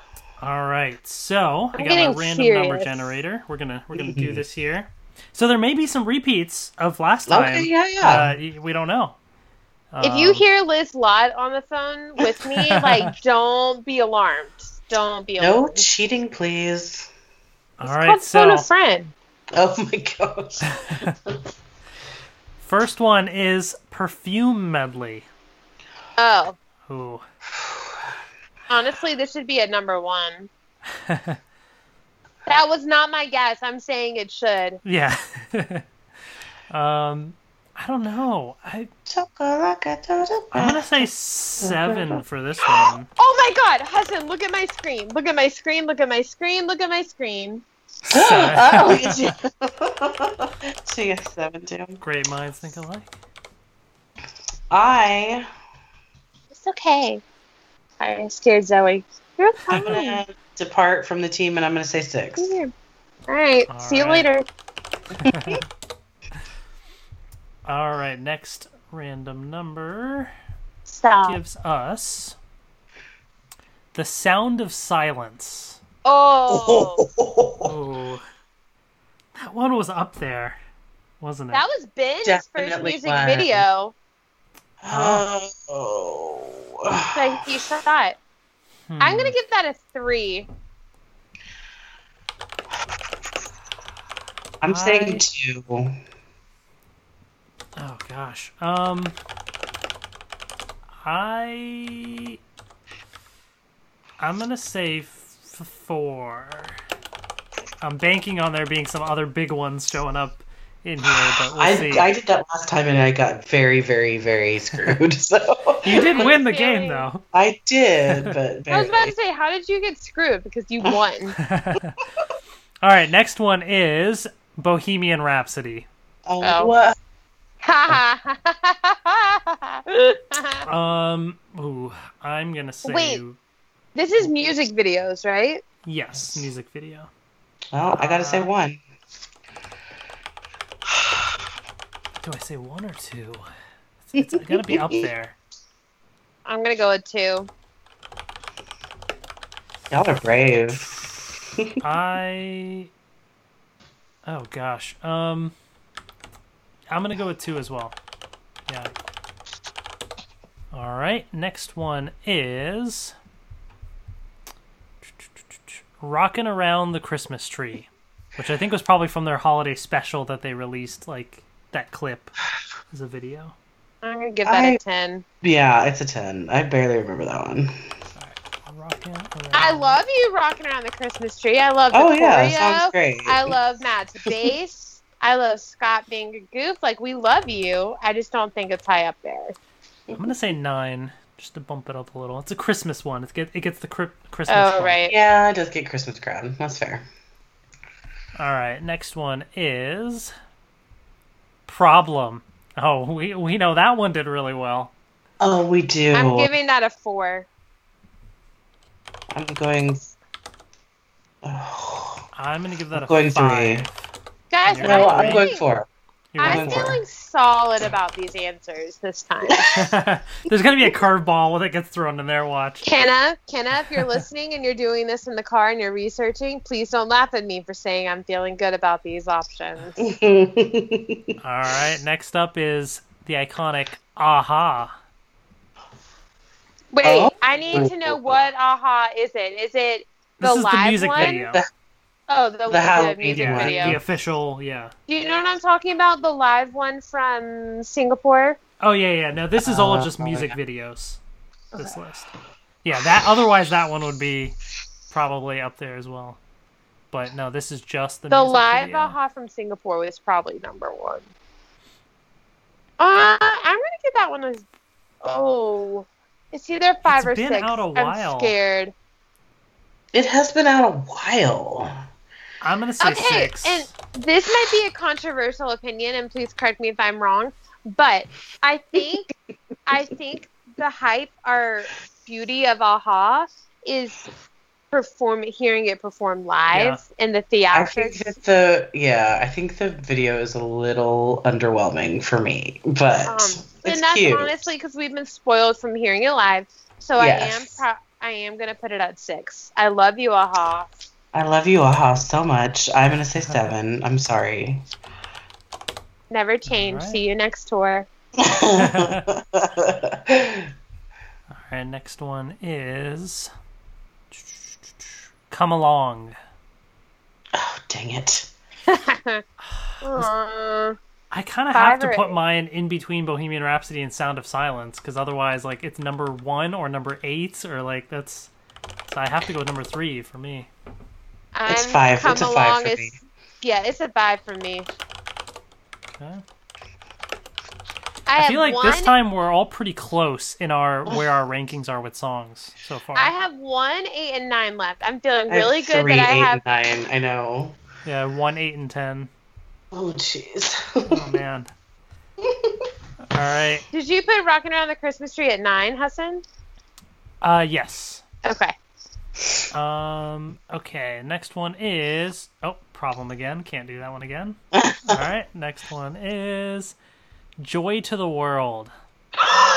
B: All right, so I
C: I'm
B: got my
C: getting
B: random number generator. We're gonna we're gonna do this here. So there may be some repeats of last time.
D: Okay, yeah, yeah.
B: Uh, we don't know.
C: If you
B: Um,
C: hear Liz Lott on the phone with me, like, don't be alarmed. Don't be
D: No
C: alarmed.
D: cheating, please.
B: all
C: Call
B: right,
C: phone a
B: so
C: friend.
D: Oh my gosh.
B: first one is perfume medley.
C: Oh,
B: Ooh,
C: honestly, this should be at number one. that was not my guess. I'm saying it should.
B: yeah. um, I don't know. I I'm gonna say seven for this one.
C: Oh my God, Hudson, look at my screen. Look at my screen. Look at my screen. Look at my screen.
D: oh, she has seven too.
B: Great minds think alike.
D: I
C: It's okay. I scared Zoe. You're
D: I'm gonna depart from the team and I'm gonna say six.
C: All right.
B: All
C: see you later.
B: All right, next random number
C: Stop.
B: gives us the sound of silence.
C: Oh,
B: Ooh. That one was up there, wasn't it?
C: that was Ben's first
D: Definitely
C: music
D: was.
C: video
D: Oh.
C: that he shot.
B: Hmm.
C: I'm gonna give that a three.
D: I'm
B: I-
D: saying two.
B: Oh gosh. Um I I'm gonna say four. I'm banking on there being some other big ones showing up in here, but we'll
D: I,
B: see.
D: I did that last time and I got very, very, very screwed. So
B: You didn't win the game though.
D: I did, but
C: I was about to say, how did you get screwed? Because you won.
B: All right, next one is Bohemian Rhapsody.
D: Oh,
C: Oh.
D: what?
B: Um, ooh, I'm gonna say
C: Wait. this is music videos, right?
B: yes, music video.
D: Well, I gotta say one.
B: Do I say one or two? It's, it's gotta be up there.
C: I'm gonna go with two.
D: Y'all are brave.
B: I. Oh gosh. Um. I'm gonna go with two as well. Yeah. All right. Next one is. Rocking around the Christmas tree, which I think was probably from their holiday special that they released, like that clip as a video.
C: I'm gonna give that
D: I-
C: a ten.
D: Yeah, it's a 10. I barely remember that one.
B: Rocking.
C: I love you rocking around the Christmas tree. I love the
D: Oh, yeah, sounds great.
C: I love Matt's bass. I love Scott being a goof. Like we love you. I just don't think it's high up there.
B: I'm gonna say nine, just to bump it up a little. It's a Christmas one. It gets it gets the cri- Christmas.
C: Oh
B: one.
C: right.
D: Yeah, it does get Christmas crowd. That's fair.
B: All right, next one is Problem. Oh, we we know that one did really well.
D: Oh, we do.
C: I'm giving that a four.
D: I'm going. Oh,
B: I'm gonna give that a
D: Going
B: five.
C: Guys,
B: You're
D: no,
C: I'm,
D: I'm going
C: feeling,
D: for.
B: You're
C: I'm
B: going for it.
C: feeling solid about these answers this time.
B: There's gonna be a curveball that gets thrown in there. Watch.
C: Kenna, Kenna, if you're listening and you're doing this in the car and you're researching, please don't laugh at me for saying I'm feeling good about these options.
B: All right, next up is the iconic Aha.
C: Wait,
D: Oh.
C: I need to know what aha is it? Is it the
B: This is
C: live
B: the music
C: one?
B: video.
C: Oh, the, the,
D: Halloween
C: music
B: Yeah,
D: one.
C: video.
B: the official. Yeah.
C: Do you know what I'm talking about? The live one from Singapore?
B: Oh yeah, yeah. No, this is all
D: Uh,
B: just
D: oh,
B: music
D: yeah.
B: videos. This list. Yeah, that. Otherwise, that one would be probably up there as well. But no, this is just the.
C: The
B: music
C: live
B: video.
C: aha from Singapore was probably number one. Uh, I'm gonna give that one a. Oh, it's either five
B: It's
C: or
B: been
C: six.
B: out a while.
C: I'm scared.
D: it has been out a while.
B: I'm gonna say
C: Okay,
B: six.
C: and this might be a controversial opinion, and please correct me if I'm wrong, but I think I think the hype or beauty of Aha is perform hearing it perform live and the theatrics.
D: I think
C: theatrics.
D: that the yeah, I think the video is a little underwhelming for me, but
C: Um,
D: it's
C: and that's
D: cute.
C: honestly because we've been spoiled from hearing it live. So I am pro- I am gonna put it at six. I love you, Aha.
D: I love you, Aha, so much. I'm gonna say uh-huh. seven. I'm sorry.
C: Never change.
B: Alright.
C: See you next tour.
B: All right, next one is. Come along.
D: oh, dang it.
B: I kind of have to put
C: eight?
B: mine in between Bohemian Rhapsody and Sound of Silence because otherwise, like, it's number one or number eight or like that's. So I have to go with number three for me.
D: It's
C: I'm
D: five.
C: Come
D: It's a five for
C: is-
D: me.
C: Yeah, it's a five for me.
B: Okay.
C: I,
B: I feel like
C: one,
B: this time we're all pretty close in our where our rankings are with songs so far.
C: I have one, eight, and nine left. I'm feeling really good
D: three,
C: that I
D: eight,
C: have.
D: and nine. I know.
B: Yeah, one, eight, and ten.
D: Oh, jeez.
B: Oh man. all right.
C: Did you put "Rocking Around the Christmas Tree" at nine, Hassan?
B: Uh, yes.
C: Okay.
B: Um. Okay. Next one is oh problem again. Can't do that one again. All right. Next one is joy to the world.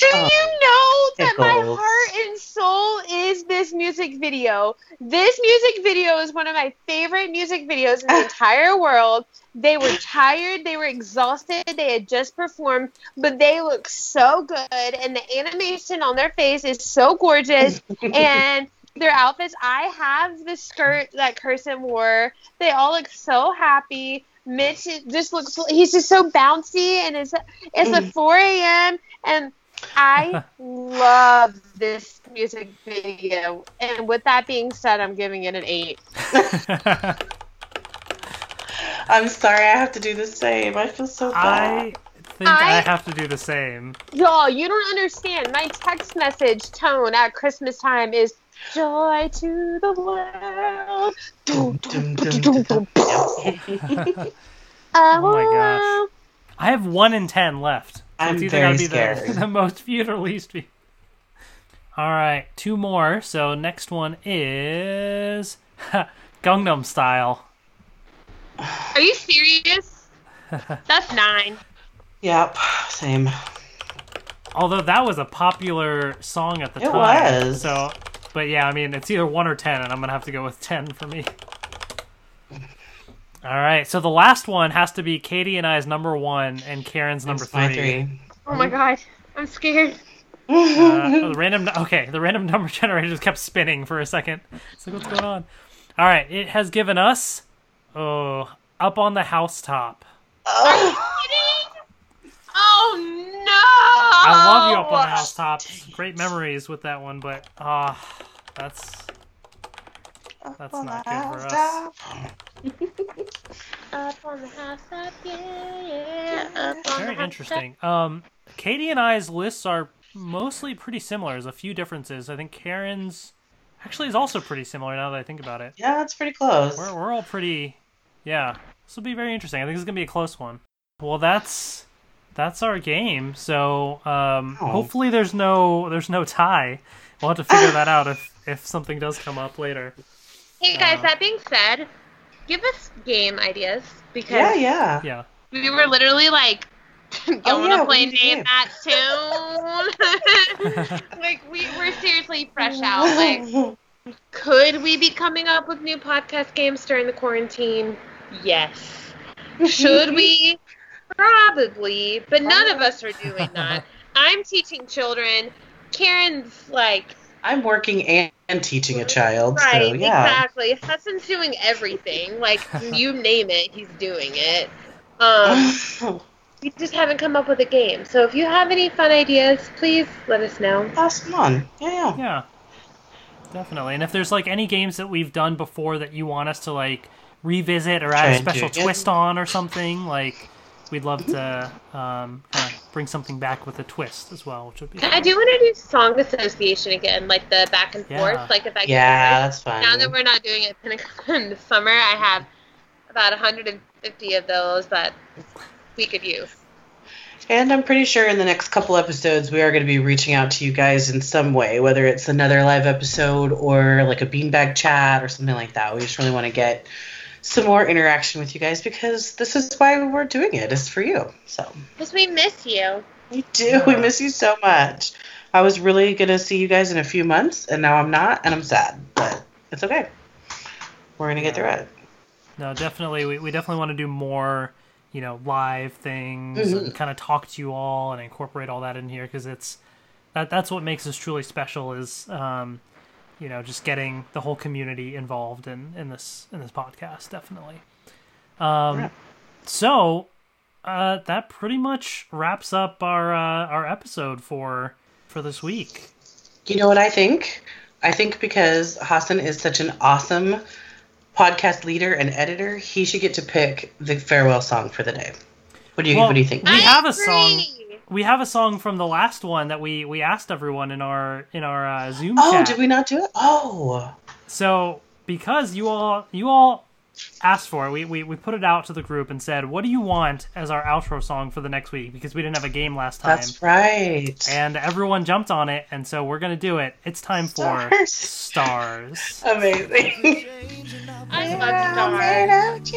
C: Do
D: Oh,
C: you know that my heart and soul is this music video? This music video is one of my favorite music videos in the entire world. They were tired, they were exhausted, they had just performed, but they look so good, and the animation on their face is so gorgeous, and their outfits. I have the skirt that Kirstin wore. They all look so happy. Mitch just looks, he's just so bouncy, and it's, it's at mm. 4 a.m., and I love this music video, and with that being said, I'm giving it an eight.
D: I'm sorry, I have to do the same. I feel so bad.
B: I
D: bad.
B: think I,
C: I-
B: have to do the same.
C: Y'all, you don't understand. My text message tone at Christmas time is joy to the world.
D: Dum, dum, dum. Oh,
C: oh
B: my gosh. I have one in ten left. So
D: I'm
B: it's either
D: very
B: gotta be
D: scared.
B: The, the most viewed or least viewed. All right, two more. So next one is Gangnam Style.
C: Are you serious? That's nine.
D: Yep, same.
B: Although that was a popular song at the
D: It
B: time.
D: was.
B: So, but yeah, I mean, it's either one or ten, and I'm gonna have to go with ten for me. All right, so the last one has to be Katie and I's number one, and Karen's number
D: It's my
B: three.
D: three.
C: Oh my god, I'm scared.
B: Uh, the random okay, the random number generator just kept spinning for a second. It's like what's going on? All right, it has given us oh up on the housetop.
C: Oh no!
B: I love you up
C: Oh.
B: on the housetop. Great memories with that one, but ah, that's that's not good for us.
C: Up on the house top, yeah, yeah. Up on
B: Very
C: house
B: interesting. Um, Katie and I's lists are mostly pretty similar. There's a few differences. I think Karen's actually is also pretty similar now that I think about it.
D: Yeah, it's pretty close.
B: We're, we're all pretty, yeah. This will be very interesting. I think this is gonna be a close one. Well, that's that's our game. So um,
D: Oh.
B: hopefully there's no there's no tie. We'll have to figure that out if if something does come up later.
C: Hey guys,
B: Uh,
C: that being said, give us game ideas because
D: Yeah, yeah.
B: Yeah.
C: we were literally like going
D: Oh, yeah,
C: to play
D: we
C: name that tune. like we were seriously fresh out. Like, could we be coming up with new podcast games during the quarantine? Yes. Should we? Probably, but none of us are doing that. I'm teaching children. Karen's like
D: I'm working and, and teaching a child,
C: Right,
D: so yeah.
C: exactly. Hudson's doing everything. Like you name it, he's doing it. Um, we just haven't come up with a game. So if you have any fun ideas, please let us know.
D: Pass them on. Yeah, yeah.
B: Yeah. Definitely. And if there's like any games that we've done before that you want us to like revisit or
D: Try
B: add a special
D: again.
B: twist on or something, like we'd love to um, kind of bring something back with a twist as well, which would be.
C: I do want to do song association again, like the back and
B: Yeah.
C: forth. Like if I
D: Yeah, that's fine.
C: now that we're not doing it in the summer, I have about 150 of those that we could use.
D: And I'm pretty sure in the next couple episodes we are going to be reaching out to you guys in some way, whether it's another live episode or like a beanbag chat or something like that. We just really want to get some more interaction with you guys because this is why we're doing it. It's for you. So
C: Because we miss you.
D: we do. We miss you so much. I was really going to see you guys in a few months, and now I'm not, and I'm sad. But it's okay. We're going to get through it.
B: No, definitely. We, we definitely want to do more, you know, live things
D: Mm-hmm.
B: and kind of talk to you all and incorporate all that in here because it's that that's what makes us truly special is, um, you know, just getting the whole community involved in, in this in this podcast. Definitely. Um,
D: Yeah.
B: so uh, that pretty much wraps up our uh, our episode for for this week.
D: You know what I think? I think because Hassan is such an awesome podcast leader and editor, he should get to pick the farewell song for the day. What do you
B: Well,
D: What do you think?
B: We
C: I
B: have a song.
C: Agree.
B: We have a song from the last one that we we asked everyone in our in our uh, Zoom
D: Oh,
B: chat.
D: did we not do it? Oh,
B: So because you all you all asked for it, we, we we put it out to the group and said, "What do you want as our outro song for the next week?" Because we didn't have a game last time,
D: that's right.
B: and everyone jumped on it, and so we're gonna do it. It's time for
D: Stars.
B: stars.
D: Amazing.
C: I love stars.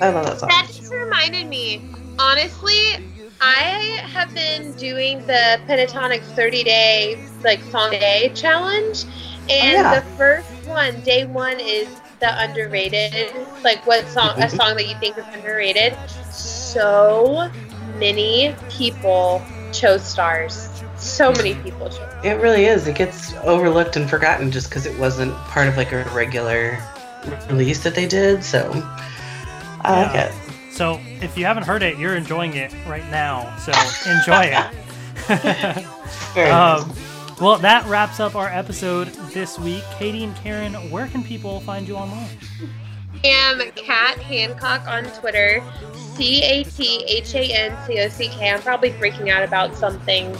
D: I love that song.
C: That just reminded me. Honestly, I have been doing the Pentatonix 30 day like song day challenge, oh, and
D: yeah.
C: the first one, day one, is the underrated. Like what song? A mm-hmm. song that you think is underrated. So many people chose stars. So many people chose.
D: It really is. It gets overlooked and forgotten just because it wasn't part of like a regular release that they did. So I like it.
B: So if you haven't heard it, you're enjoying it right now. So enjoy it. Um, well, that wraps up our episode this week. Katie and Karen, where can people find you online?
C: I am Kat Hancock on Twitter. C A T H A N C O C K. I'm probably freaking out about something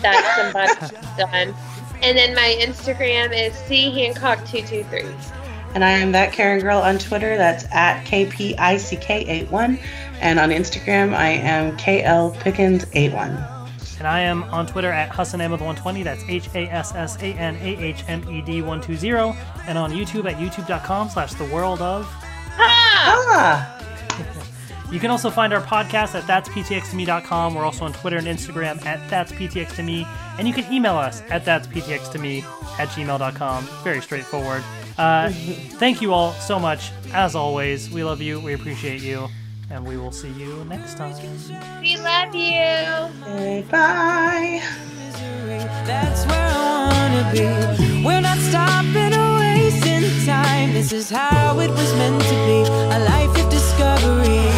C: that somebody's done. And then my Instagram is C Hancock223.
D: And I am that Karen girl on Twitter. That's at KPICK81. And on Instagram, I am KLPickens81.
B: And I am on Twitter at HassanAhmed120. That's H A S S A N A H M E D 120. And on YouTube at youtube.com slash the world of.
D: Ah!
B: You can also find our podcast at that'sptxtome.com. We're also on Twitter and Instagram at that'sptxtome. And you can email us at that'sptxtome at gmail.com. Very straightforward. Uh, thank you all so much. As always, we love you, we appreciate you, and we will see you next time.
C: We love you.
D: Bye.
G: That's where I wanna be. We're not stopping or wasting time. This is how it was meant to be. A life of discovery.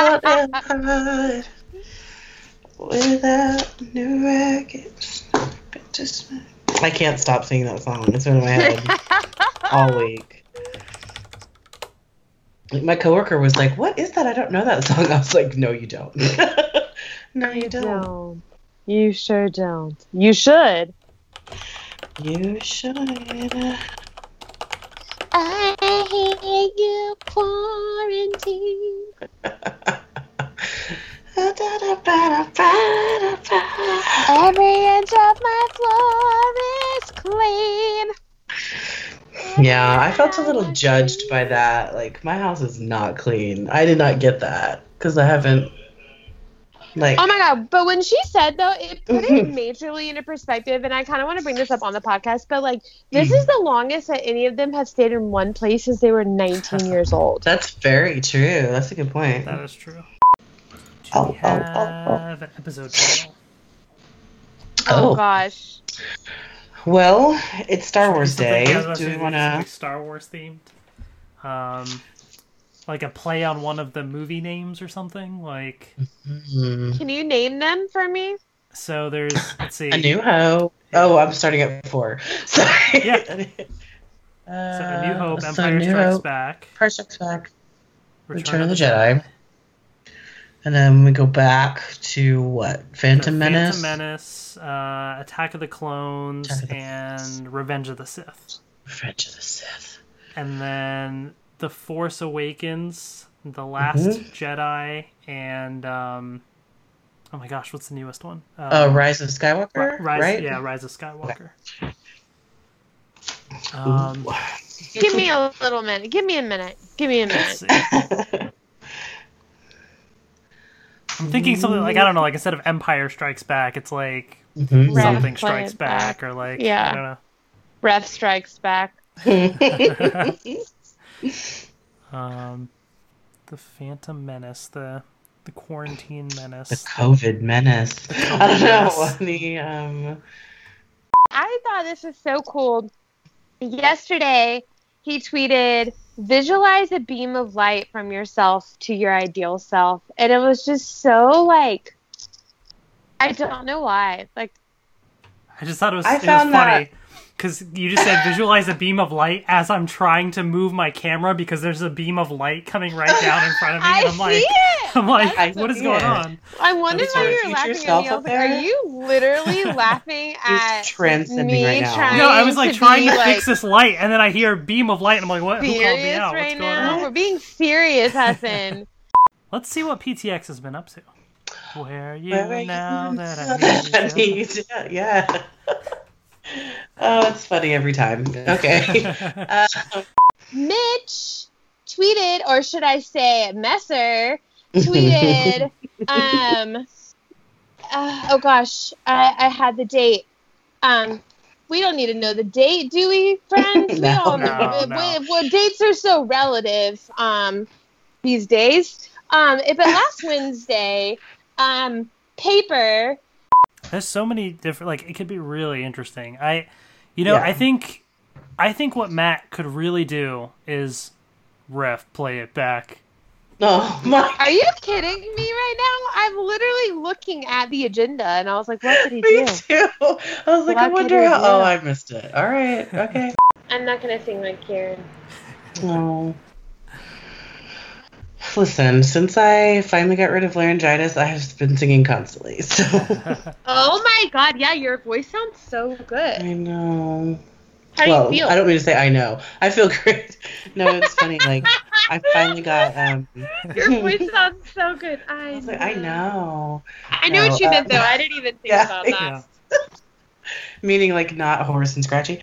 D: Know I'm hard. Without new rackets. Just... I can't stop singing that song. It's been in my head all week. My coworker was like, "What is that? I don't know that song." I was like, "No, you don't. no, you don't.
C: Don't. You sure don't. You should.
D: You should."
C: I hate you, quarantine. Every inch of my floor is clean.
D: Yeah, I felt a little judged by that. Like my house is not clean. I did not get that because I haven't. Like,
C: Oh my god! But when she said though, it put it majorly into perspective, and I kind of want to bring this up on the podcast. But like, this is the longest that any of them have stayed in one place since they were 19 years old.
D: that's very true. That's a good point.
B: That is true. Do
D: Oh,
B: we
D: oh, oh, oh.
B: have an episode title?
C: Oh,
D: Oh.
C: gosh!
D: Well, it's Star Wars Day.
B: yeah, I was about
D: Do we want to?
B: Star Wars themed? Um, like a play on one of the movie names or something. Like
C: Can you name them for me?
B: so, there's let's see.
D: A New Hope. Oh, I'm starting at four. Sorry.
B: Yeah.
D: Uh,
B: So a New Hope,
D: so
B: Empire
D: New
B: Strikes
D: Hope,
B: Back,
D: Empire Strikes Back, Return, of the Jedi. And then we go back to what?
B: The
D: Phantom Menace.
B: Phantom Menace, uh, Attack of the Clones,
D: of the
B: and Revenge of the Sith.
D: Revenge of the Sith.
B: And then The Force Awakens, The Last
D: Mm-hmm.
B: Jedi, and um, oh my gosh, what's the newest one?
D: Uh,
B: Um,
D: Rise of Skywalker,
B: Ri- Rise,
D: right?
B: Yeah, Rise of Skywalker. Um,
C: Give me a little minute. Give me a minute. Give me a minute.
B: I'm thinking something like I don't know, like instead of Empire Strikes Back, it's like
D: Mhm.
B: Something
C: Strikes
B: strikes back,
C: Back.
B: or like
C: Yeah.
B: I don't know.
C: Breath strikes back.
B: Um, the Phantom Menace, the the Quarantine menace,
D: The
B: Menace.
D: The COVID menace. I don't know. The um.
C: I thought this was so cool. Yesterday, he tweeted, "Visualize a beam of light from yourself to your ideal self," and it was just so like, I don't know why. Like,
B: I just thought it was,
D: I
B: it was
D: found
B: funny
D: that-
B: because you just said visualize a beam of light as I'm trying to move my camera because there's a beam of light coming right down in front of me.
C: I
B: and I'm like,
C: see it.
B: I'm like,
D: I
B: what is going
D: it.
B: on?
C: I wondered
D: Is
C: why you were
D: future
C: laughing at me. I was
D: up
C: like, are you literally laughing at me
D: right now.
C: trying
B: No, I was like
C: to
B: trying to
C: like,
B: fix this light, and then I hear a beam of light, and I'm like, what? Who called me
C: serious
B: out? What's going
C: now?
B: on?
C: We're being serious, Hassan.
B: Let's see what PTX has been up to. Where are you
D: Where are
B: now
D: you
B: that I
D: that I
B: need you?
D: need you? Yeah. Oh, it's funny every time. Okay. Uh,
C: Mitch tweeted, or should I say, Messer tweeted. um, uh, oh gosh, I, I had the date. Um, we don't need to know the date, do we, friends? we
D: No.
C: all
B: No,
C: know.
B: no.
C: Well, well, dates are so relative um, these days. Um, but last Wednesday, um, paper.
B: There's so many different. Like it could be really interesting. I, you know,
D: Yeah.
B: I think, I think what Matt could really do is ref play it back.
D: oh my.
C: Are you kidding me right now? I'm literally looking at the agenda, and I was like, "What did he
D: Me
C: do?"
D: too. I was like, I wonder how.
C: do?
D: Oh, I missed it. All right. Okay.
C: I'm not gonna sing like Karen.
D: Oh. Listen, since I finally got rid of laryngitis, I have been singing constantly. So
C: Oh my god, yeah, your voice sounds so good.
D: I know.
C: How do you feel?
D: I don't mean to say I know. I feel great. No, it's funny. Like I finally got. um
C: Your voice sounds so good. I,
D: I was like, I know.
C: I know what
D: No,
C: you meant
D: uh,
C: though. I didn't even think
D: yeah,
C: about that.
B: Yeah.
D: Meaning like not hoarse and scratchy.